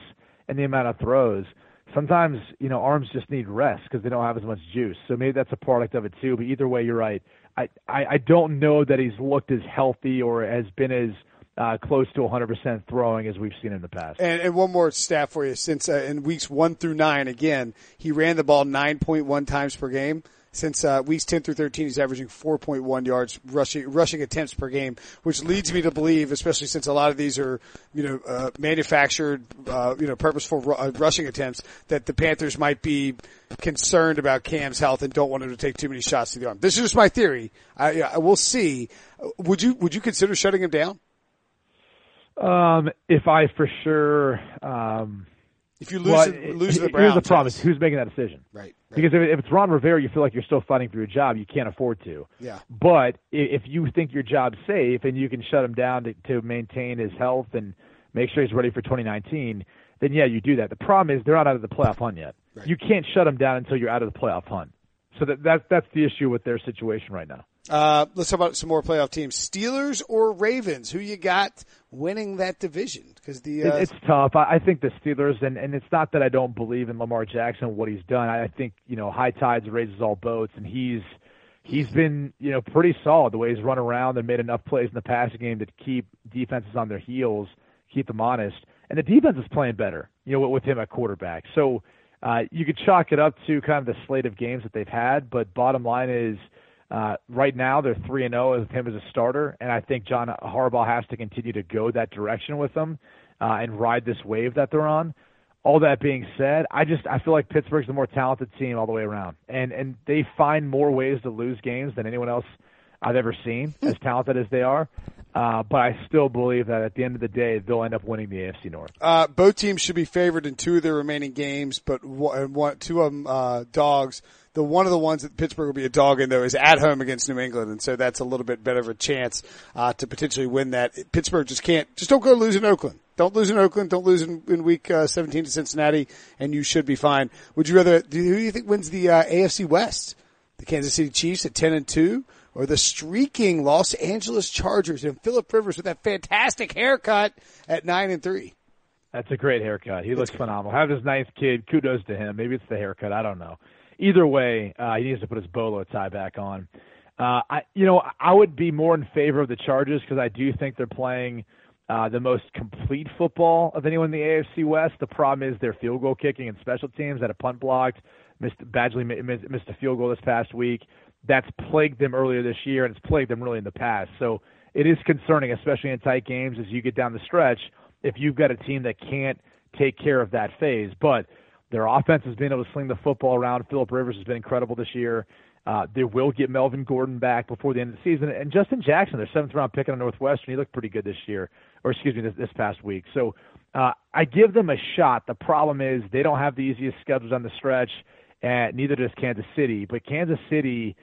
and the amount of throws, sometimes you know arms just need rest because they don't have as much juice. So maybe that's a product of it too. But either way, you're right. I I, I don't know that he's looked as healthy or has been as uh, close to 100% throwing as we've seen in the past. And, and one more stat for you. Since uh, in weeks one through nine, again, he ran the ball 9.1 times per game. Since uh, weeks 10 through 13, he's averaging 4.1 yards rushing rushing attempts per game, which leads me to believe, especially since a lot of these are you know uh, manufactured, uh, you know, purposeful uh, rushing attempts, that the Panthers might be concerned about Cam's health and don't want him to take too many shots to the arm. This is just my theory. I, I will see. Would you would you consider shutting him down Um, if I for sure, um, if you lose well, it- lose the here's the problem: yes. who's making that decision? Right. right. Because if, if it's Ron Rivera, you feel like you're still fighting for your job. You can't afford to. Yeah. But if you think your job's safe and you can shut him down to, to maintain his health and make sure he's ready for 2019, then yeah, you do that. The problem is they're not out of the playoff hunt yet. Right. You can't shut him down until you're out of the playoff hunt. So that, that that's the issue with their situation right now. Uh, let's talk about some more playoff teams. Steelers or Ravens? Who you got winning that division? Because the uh, It, it's tough. I, I think the Steelers, and, and it's not that I don't believe in Lamar Jackson what he's done. I, I think you know high tides raises all boats, and he's he's been you know pretty solid the way he's run around and made enough plays in the passing game to keep defenses on their heels, keep them honest, and the defense is playing better. You know with him at quarterback, so uh, you could chalk it up to kind of the slate of games that they've had. But bottom line is. Uh, right now, they're three and zero with him as a starter, and I think John Harbaugh has to continue to go that direction with them uh, and ride this wave that they're on. All that being said, I just I feel like Pittsburgh's the more talented team all the way around, and and they find more ways to lose games than anyone else I've ever seen, as talented as they are. Uh, but I still believe that at the end of the day, they'll end up winning the AFC North. uh, both teams should be favored in two of their remaining games, but one, two of them uh, dogs. The one of the ones that Pittsburgh will be a dog in though is at home against New England, and so that's a little bit better of a chance uh, to potentially win that. Pittsburgh just can't. Just don't go lose in Oakland. Don't lose in Oakland. Don't lose in, in week uh, 17 to Cincinnati, and you should be fine. Would you rather? Do, who do you think wins the uh, AFC West? The Kansas City Chiefs at 10 and two, or the streaking Los Angeles Chargers and Philip Rivers with that fantastic haircut at nine and three. That's a great haircut. He looks phenomenal. Have his ninth kid. Kudos to him. Maybe it's the haircut. I don't know. Either way, uh, he needs to put his bolo tie back on. Uh, I, you know, I would be more in favor of the Chargers because I do think they're playing uh, the most complete football of anyone in the AFC West. The problem is their field goal kicking and special teams. Had a punt blocked. Missed Badgley missed a field goal this past week. That's plagued them earlier this year, and it's plagued them really in the past. So it is concerning, especially in tight games as you get down the stretch if you've got a team that can't take care of that phase. But their offense has been able to sling the football around. Philip Rivers has been incredible this year. Uh, they will get Melvin Gordon back before the end of the season, and Justin Jackson, their seventh round pick on Northwestern, he looked pretty good this year, or excuse me, this, this past week. So uh, I give them a shot. The problem is they don't have the easiest schedules on the stretch, and neither does Kansas City. But Kansas City,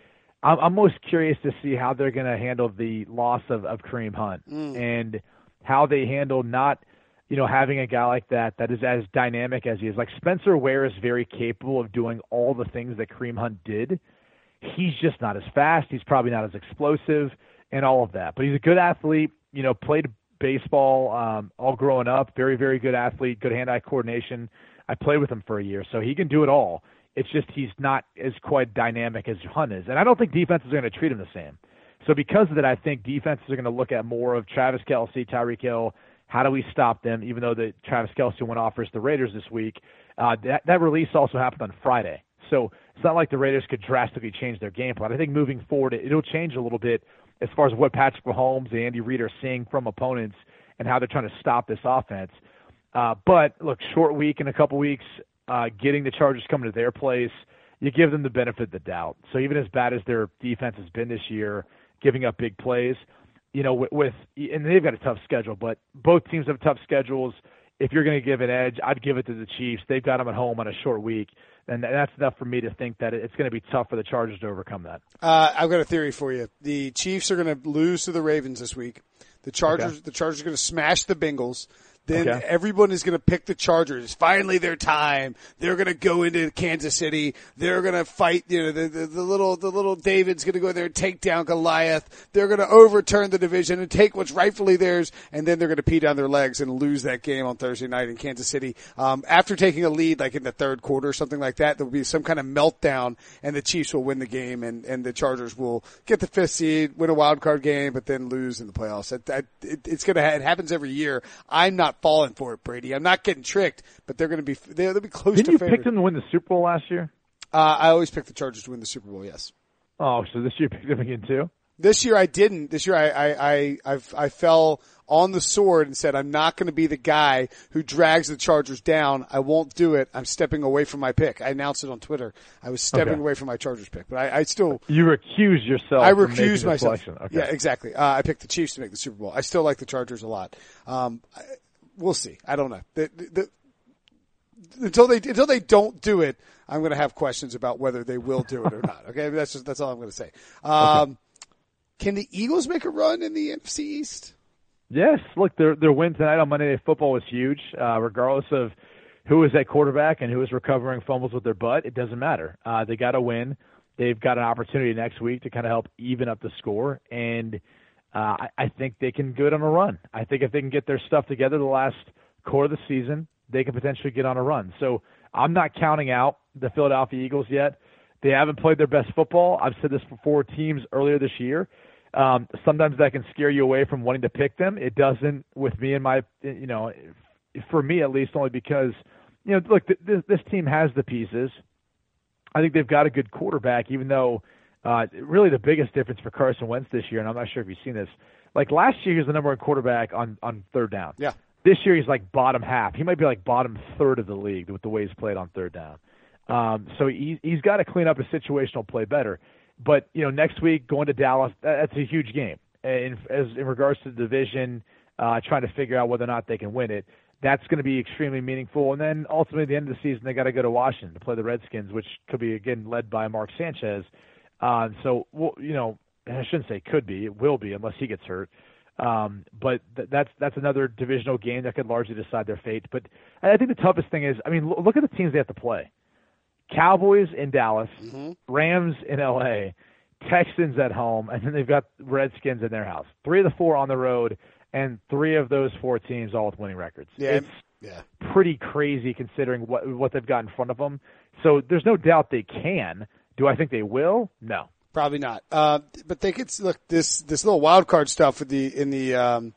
I'm, I'm most curious to see how they're going to handle the loss of, of Kareem Hunt mm. and how they handle not you know, having a guy like that that is as dynamic as he is. Like Spencer Ware is very capable of doing all the things that Kareem Hunt did. He's just not as fast. He's probably not as explosive and all of that. But he's a good athlete. You know, played baseball um, all growing up. Very, very good athlete. Good hand-eye coordination. I played with him for a year, so he can do it all. It's just he's not as quite dynamic as Hunt is, and I don't think defenses are going to treat him the same. So because of that, I think defenses are going to look at more of Travis Kelce, Tyreek Hill, how do we stop them? Even though the Travis Kelce went off versus the Raiders this week, uh, that that release also happened on Friday. So it's not like the Raiders could drastically change their game plan. I think moving forward, it, it'll change a little bit as far as what Patrick Mahomes and Andy Reid are seeing from opponents and how they're trying to stop this offense. Uh, but look, short week in a couple weeks, uh, getting the Chargers coming to their place, you give them the benefit of the doubt. So even as bad as their defense has been this year, giving up big plays, you know, with, with and they've got a tough schedule, but both teams have tough schedules. If you're going to give an edge, I'd give it to the Chiefs. They've got them at home on a short week, and that's enough for me to think that it's going to be tough for the Chargers to overcome that. Uh, I've got a theory for you. The Chiefs are going to lose to the Ravens this week. The Chargers, okay. the Chargers are going to smash the Bengals then okay. everyone is going to pick the Chargers. Finally, their time. They're going to go into Kansas City. They're going to fight. You know, the, the, the little the little David's going to go there and take down Goliath. They're going to overturn the division and take what's rightfully theirs, and then they're going to pee down their legs and lose that game on Thursday night in Kansas City. Um, after taking a lead, like in the third quarter or something like that, there will be some kind of meltdown, and the Chiefs will win the game, and and the Chargers will get the fifth seed, win a wild card game, but then lose in the playoffs. It, it, it's going to it happens every year. I'm not falling for it, Brady. I'm not getting tricked, but they're going to be they'll, they'll be close Didn't you pick them to win the Super Bowl last year? Uh, I always pick the Chargers to win the Super Bowl. Yes. Oh, so this year you picked them again too? This year I didn't. This year I I I I've, I fell on the sword and said I'm not going to be the guy who drags the Chargers down. I won't do it. I'm stepping away from my pick. I announced it on Twitter. I was stepping okay. away from my Chargers pick, but I, I still you recuse yourself. I recuse myself. Okay. Yeah, exactly. Uh, I picked the Chiefs to make the Super Bowl. I still like the Chargers a lot. Um, we'll see. I don't know. The, the, the, until they until they don't do it, I'm going to have questions about whether they will do it or not. Okay, that's just that's all I'm going to say. Um, okay. Can the Eagles make a run in the NFC East? Yes. Look, their their win tonight on Monday Night Football was huge. Uh, regardless of who is at quarterback and who is recovering fumbles with their butt, it doesn't matter. Uh, they got to win. They've got an opportunity next week to kind of help even up the score and uh, I, I think they can go on a run. I think if they can get their stuff together the last quarter of the season, they can potentially get on a run. So I'm not counting out the Philadelphia Eagles yet. They haven't played their best football. I've said this before teams earlier this year. Um, sometimes that can scare you away from wanting to pick them. It doesn't with me and my, you know, for me at least, only because, you know, look, th- this, this team has the pieces. I think they've got a good quarterback, even though uh, really, the biggest difference for Carson Wentz this year, and I'm not sure if you've seen this. Like last year, he was the number one quarterback on on third down. Yeah. This year, he's like bottom half. He might be like bottom third of the league with the way he's played on third down. Um, so he, he's got to clean up his situational play better. But you know, next week going to Dallas, that's a huge game. In as in regards to the division, uh, trying to figure out whether or not they can win it, that's going to be extremely meaningful. And then ultimately, at the end of the season, they got to go to Washington to play the Redskins, which could be again led by Mark Sanchez. Uh, so, well, you know, I shouldn't say could be. It will be unless he gets hurt. Um, but th- that's that's another divisional game that could largely decide their fate. But I think the toughest thing is, I mean, look at the teams they have to play: Cowboys in Dallas, mm-hmm. Rams in L.A., Texans at home, and then they've got Redskins in their house. Three of the four on the road, and three of those four teams all with winning records. Yeah, it's yeah. pretty crazy considering what what they've got in front of them. So there's no doubt they can. Do I think they will? No. Probably not. Uh, but they could look this this little wild card stuff with the in the um,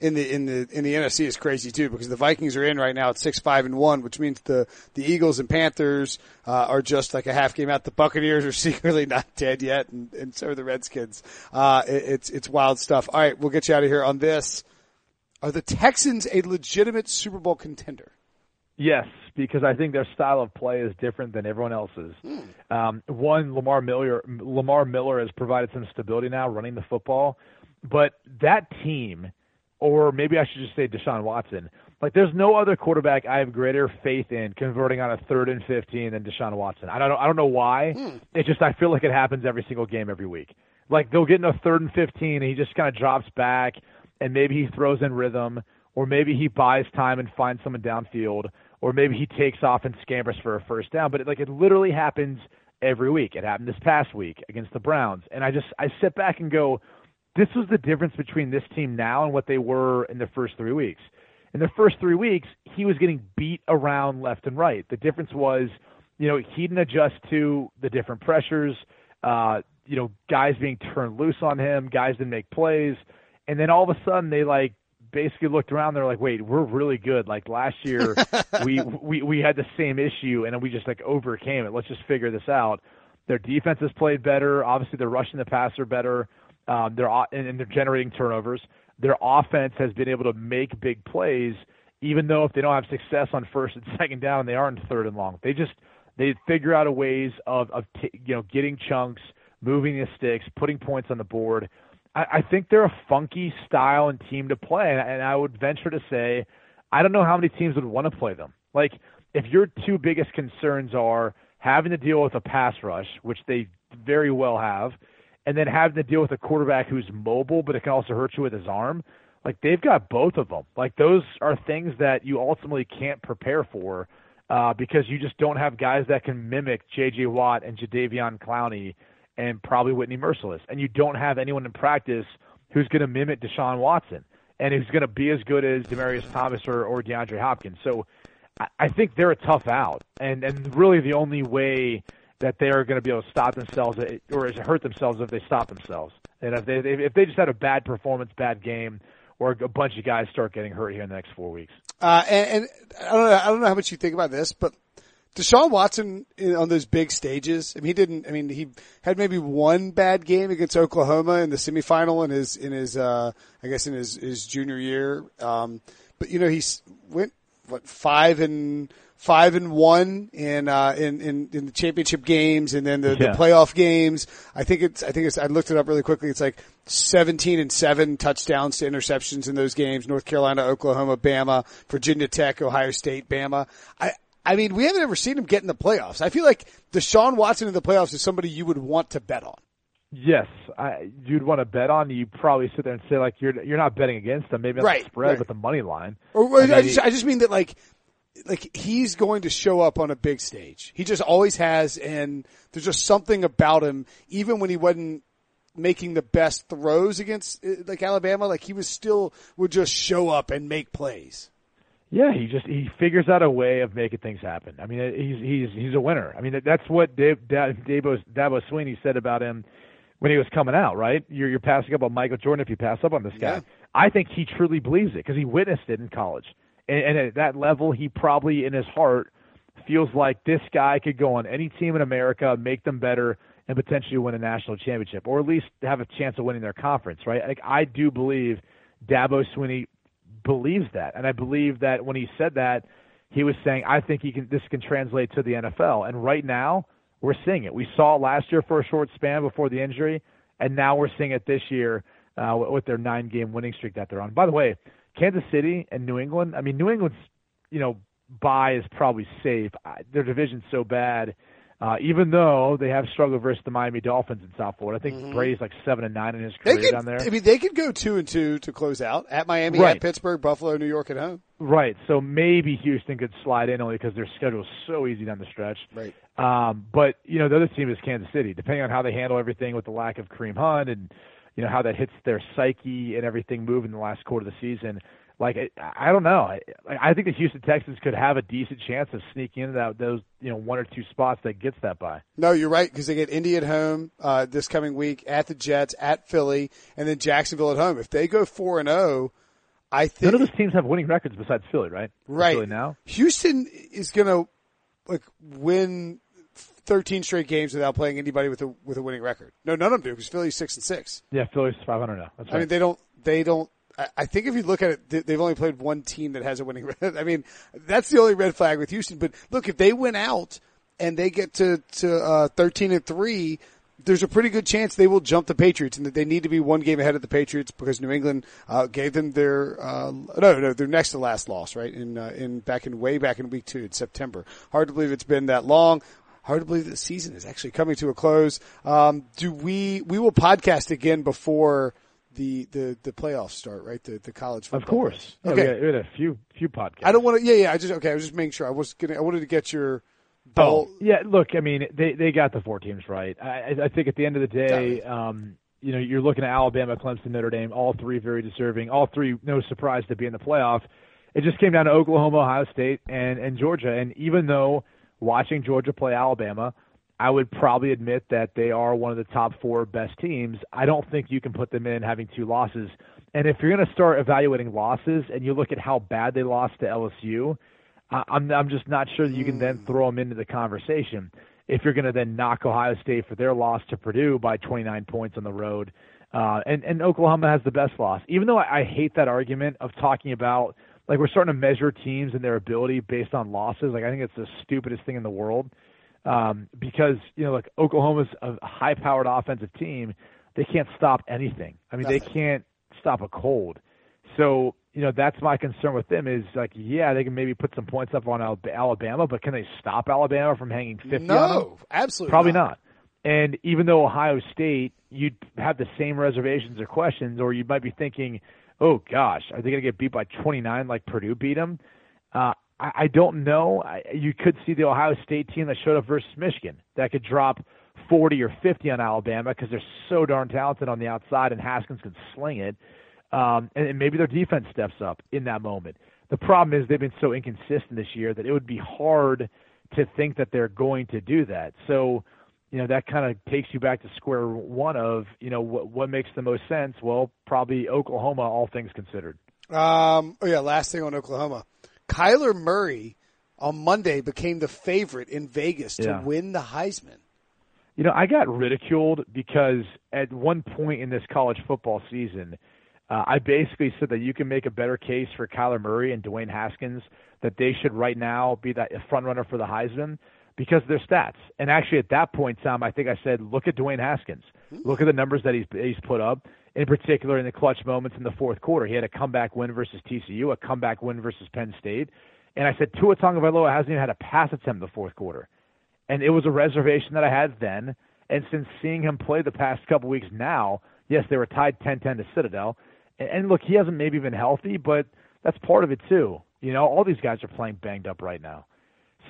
in the in the in the NFC is crazy too because the Vikings are in right now at six five and one, which means the the Eagles and Panthers uh, are just like a half game out. The Buccaneers are secretly not dead yet, and, and so are the Redskins. Uh, it, it's it's wild stuff. All right, we'll get you out of here on this. Are the Texans a legitimate Super Bowl contender? Yes, because I think their style of play is different than everyone else's. Hmm. Um, one, Lamar Miller, Lamar Miller has provided some stability now running the football, but that team or maybe I should just say Deshaun Watson. Like, there's no other quarterback I have greater faith in converting on a third and fifteen than Deshaun Watson. I don't know. I don't know why. Hmm. It just I feel like it happens every single game, every week. Like they'll get in a third and fifteen, and he just kind of drops back, and maybe he throws in rhythm, or maybe he buys time and finds someone downfield, or maybe he takes off and scampers for a first down. But it, like it literally happens every week. It happened this past week against the Browns, and I just I sit back and go this was the difference between this team now and what they were in the first three weeks. In the first three weeks, he was getting beat around left and right. The difference was, you know, he didn't adjust to the different pressures, uh, you know, guys being turned loose on him, guys didn't make plays. And then all of a sudden they like basically looked around, they're like, wait, we're really good. Like last year we, we, we had the same issue and we just like overcame it. Let's just figure this out. Their defense has played better. Obviously they're rushing the passer better. Um, they're and they're generating turnovers. Their offense has been able to make big plays, even though if they don't have success on first and second down, they aren't third and long. They just they figure out a ways of of t- you know getting chunks, moving the sticks, putting points on the board. I, I think they're a funky style and team to play, and, I would venture to say, I don't know how many teams would want to play them. Like if your two biggest concerns are having to deal with a pass rush, which they very well have and then having to deal with a quarterback who's mobile, but it can also hurt you with his arm. Like they've got both of them. Like those are things that you ultimately can't prepare for uh, because you just don't have guys that can mimic J.J. Watt and Jadeveon Clowney and probably Whitney Mercilus, and you don't have anyone in practice who's going to mimic Deshaun Watson and who's going to be as good as Demaryius Thomas or, or DeAndre Hopkins. So I, I think they're a tough out, and and really the only way that they are going to be able to stop themselves or hurt themselves if they stop themselves. And if they if they just had a bad performance, bad game, or a bunch of guys start getting hurt here in the next four weeks. Uh, and, and I don't know I don't know how much you think about this, but Deshaun Watson on those big stages. I mean, he didn't. I mean, he had maybe one bad game against Oklahoma in the semifinal in his in his uh, I guess in his his junior year. Um, but you know, he went what five and five and one in uh, in, in in the championship games and then the, yeah. the playoff games. I think it's I think it's I looked it up really quickly. It's like seventeen and seven touchdowns to interceptions in those games. North Carolina, Oklahoma, Bama, Virginia Tech, Ohio State, Bama. I I mean, we haven't ever seen him get in the playoffs. I feel like Deshaun Watson in the playoffs is somebody you would want to bet on. Yes, I, you'd want to bet on. You probably sit there and say like you're you're not betting against them, maybe on right, the spread, right. but the money line. Or, I, I, just, I just mean that like like he's going to show up on a big stage. He just always has, and there's just something about him. Even when he wasn't making the best throws against uh, like Alabama, like he was still would just show up and make plays. Yeah, he just he figures out a way of making things happen. I mean, uh, he's he's he's a winner. I mean, that's what Dave, Dabo Dabo Swinney said about him when he was coming out. Right? You're you're passing up on Michael Jordan if you pass up on this guy. Yeah. I think he truly believes it because he witnessed it in college and, and at that level, he probably in his heart feels like this guy could go on any team in America, make them better, and potentially win a national championship, or at least have a chance of winning their conference. Right? Like I do believe Dabo Swinney believes that, and I believe that when he said that, he was saying, "I think he can. This can translate to the NFL." And right now, we're seeing it. We saw last year for a short span before the injury, and now we're seeing it this year uh, with their nine-game winning streak that they're on. By the way, Kansas City and New England. I mean, New England's you know bye is probably safe. Their division's so bad. Uh, even though they have struggled versus the Miami Dolphins in South Florida, I think mm-hmm. Brady's like seven and nine in his career could, down there. I mean, they could go two and two to close out at Miami, right. at Pittsburgh, Buffalo, New York at home. Right. So maybe Houston could slide in only because their schedule is so easy down the stretch. Right. Um, but you know, the other team is Kansas City. Depending on how they handle everything with the lack of Kareem Hunt and you know how that hits their psyche and everything moving the last quarter of the season like I, I don't know. I, I think the Houston Texans could have a decent chance of sneaking into that those you know one or two spots that gets that by. No, you're right because they get Indy at home uh, this coming week, at the Jets, at Philly, and then Jacksonville at home. If they go four and zero, oh, I think none of those teams have winning records besides Philly, right? Right Philly now, Houston is going to like win 13 straight games without playing anybody with a with a winning record. No, none of them do because Philly's six and six. Yeah, Philly's 500 now. That's right. I mean, they don't they don't I think if you look at it, they've only played one team that has a winning. record. I mean, that's the only red flag with Houston. But look, if they win out and they get to to uh, thirteen and three, there's a pretty good chance they will jump the Patriots, and that they need to be one game ahead of the Patriots because New England uh, gave them their uh, no no their next to last loss right in uh, in back in way back in week two in September. Hard to believe it's been that long. Hard to believe the season is actually coming to a close. Um, do we we will podcast again before the the the playoffs start, right? The the college football. Of course. Yeah, okay. We had, we had, a few few podcasts. I don't want to. Yeah, yeah. I just okay. I was just making sure. I was getting. I wanted to get your. Ball. Oh, yeah. Look, I mean, they they got the four teams right. I I think at the end of the day, um, you know, you're looking at Alabama, Clemson, Notre Dame, all three very deserving. All three, no surprise to be in the playoff. It just came down to Oklahoma, Ohio State, and and Georgia. And even though watching Georgia play Alabama I would probably admit that they are one of the top four best teams. I don't think you can put them in having two losses. And if you're going to start evaluating losses and you look at how bad they lost to LSU, I'm I'm just not sure that you can then throw them into the conversation. If you're going to then knock Ohio State for their loss to Purdue by 29 points on the road, uh, and and Oklahoma has the best loss. Even though I, I hate that argument of talking about like we're starting to measure teams and their ability based on losses. Like I think it's the stupidest thing in the world um, because you know, like Oklahoma's a high-powered offensive team. They can't stop anything. I mean, Nothing. they can't stop a cold. So you know, that's my concern with them. Is like, yeah, they can maybe put some points up on Alabama, but can they stop Alabama from hanging fifty? No, absolutely, probably not. not. And even though Ohio State, you'd have the same reservations or questions, or you might be thinking, oh gosh, are they going to get beat by 29 like Purdue beat them? Uh, I, don't know. I, you could see the Ohio State team that showed up versus Michigan that could drop 40 or 50 on Alabama because they're so darn talented on the outside and Haskins can sling it. Um, and, and maybe their defense steps up in that moment. The problem is they've been so inconsistent this year that it would be hard to think that they're going to do that. So, you know, that kind of takes you back to square one of, you know, what, what makes the most sense? Well, probably Oklahoma, all things considered. Um, oh yeah, last thing on Oklahoma. Kyler Murray on Monday became the favorite in Vegas to yeah. win the Heisman. You know, I got ridiculed because at one point in this college football season, uh, I basically said that you can make a better case for Kyler Murray and Dwayne Haskins that they should right now be that front runner for the Heisman because of their stats. And actually, at that point, Tom, I think I said, look at Dwayne Haskins. Look at the numbers that he's he's put up in particular in the clutch moments in the fourth quarter. He had a comeback win versus TCU, a comeback win versus Penn State. And I said Tua Tagovailoa hasn't even had a pass attempt the fourth quarter. And it was a reservation that I had then. And since seeing him play the past couple weeks now, yes, they were tied 10-10 to Citadel. And, and look, he hasn't maybe been healthy, but that's part of it too. You know, all these guys are playing banged up right now.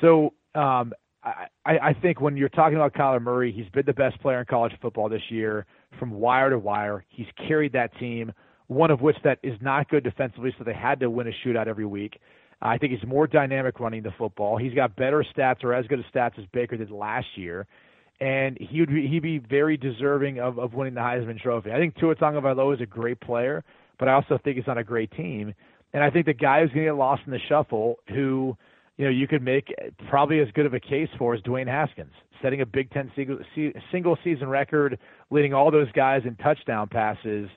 So um, I, I think when you're talking about Kyler Murray, he's been the best player in college football this year from wire to wire. He's carried that team, one of which that is not good defensively, so they had to win a shootout every week. I think he's more dynamic running the football. He's got better stats or as good a stats as Baker did last year, and he would be, he'd be very deserving of, of winning the Heisman Trophy. I think Tua Tagovailoa is a great player, but I also think he's on a great team. And I think the guy who's going to get lost in the shuffle, who – you know, you could make probably as good of a case for as Dwayne Haskins, setting a Big Ten single, single season record, leading all those guys in touchdown passes.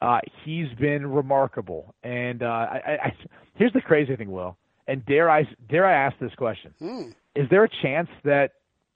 Uh, he's been remarkable. And uh, I, I, here's the crazy thing, Will. And dare I dare I ask this question? Hmm. Is there a chance that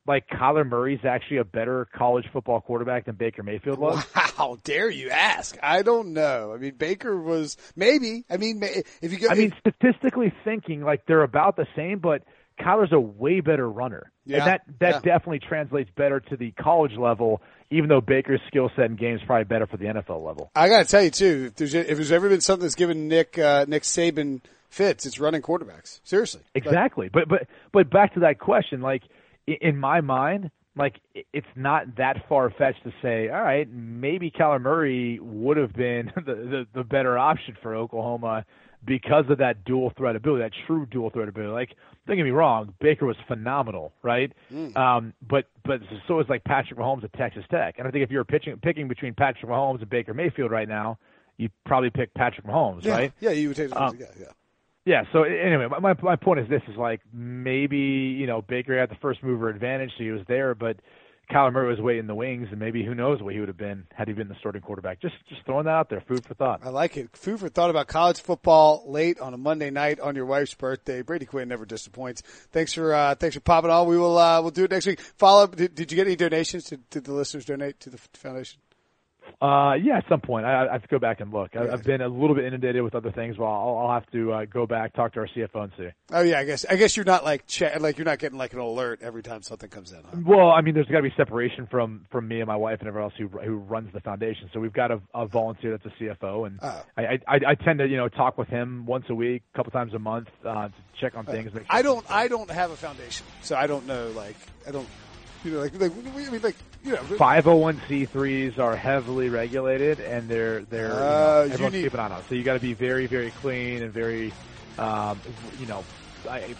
like Kyler Murray's actually a better college football quarterback than Baker Mayfield was? How dare you ask? I don't know. I mean, Baker was maybe. I mean, if you go, I mean, statistically thinking, like they're about the same, but Kyler's a way better runner. Yeah, and that that yeah. definitely translates better to the college level, even though Baker's skill set and game is probably better for the NFL level. I got to tell you too, if there's if there's ever been something that's given Nick uh, Nick Saban fits, it's running quarterbacks. Seriously, Exactly. But but but back to that question, like in my mind, like it's not that far fetched to say, all right, maybe Kyler Murray would have been the, the the better option for Oklahoma because of that dual threat ability, that true dual threat ability. Like, don't get me wrong, Baker was phenomenal, right? Um, but but so is like Patrick Mahomes at Texas Tech. And I think if you're pitching picking between Patrick Mahomes and Baker Mayfield right now, you probably pick Patrick Mahomes, yeah, right? yeah, you would take. Um, yeah, yeah. Yeah. So anyway, my my point is this: is like maybe you know Baker had the first mover advantage, so he was there, but Kyler Murray was waiting in the wings, and maybe who knows what he would have been had he been the starting quarterback. Just just throwing that out there, food for thought. I like it. Food for thought about college football late on a Monday night on your wife's birthday. Brady Quinn never disappoints. Thanks for uh, thanks for popping on. We will uh, we'll do it next week. Follow up. Did, did you get any donations? Did, did the listeners donate to the foundation? Uh, yeah, at some point I, I have to go back and look. I, I've been a little bit inundated with other things. Well, I'll, I'll have to uh, go back, talk to our CFO, and see. Oh yeah, I guess I guess you're not like che- like you're not getting like an alert every time something comes in. Huh? Well, I mean, there's got to be separation from from me and my wife and everyone else who who runs the foundation. So we've got a, a volunteer that's a CFO, and Oh. I, I I tend to you know talk with him once a week, a couple times a month uh, to check on things. Make sure I don't I don't have a foundation, so I don't know. Like I don't you know like like I mean like you know 501c3s are heavily regulated, and they're they're you Uh, know, you everyone's need- keeping on. So you got to be very very clean and very um, you know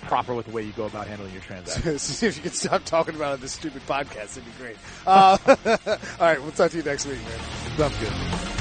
proper with the way you go about handling your transactions. See if you could stop talking about it this stupid podcast. It'd be great. Uh, all right, we'll talk to you next week, man. Sounds good.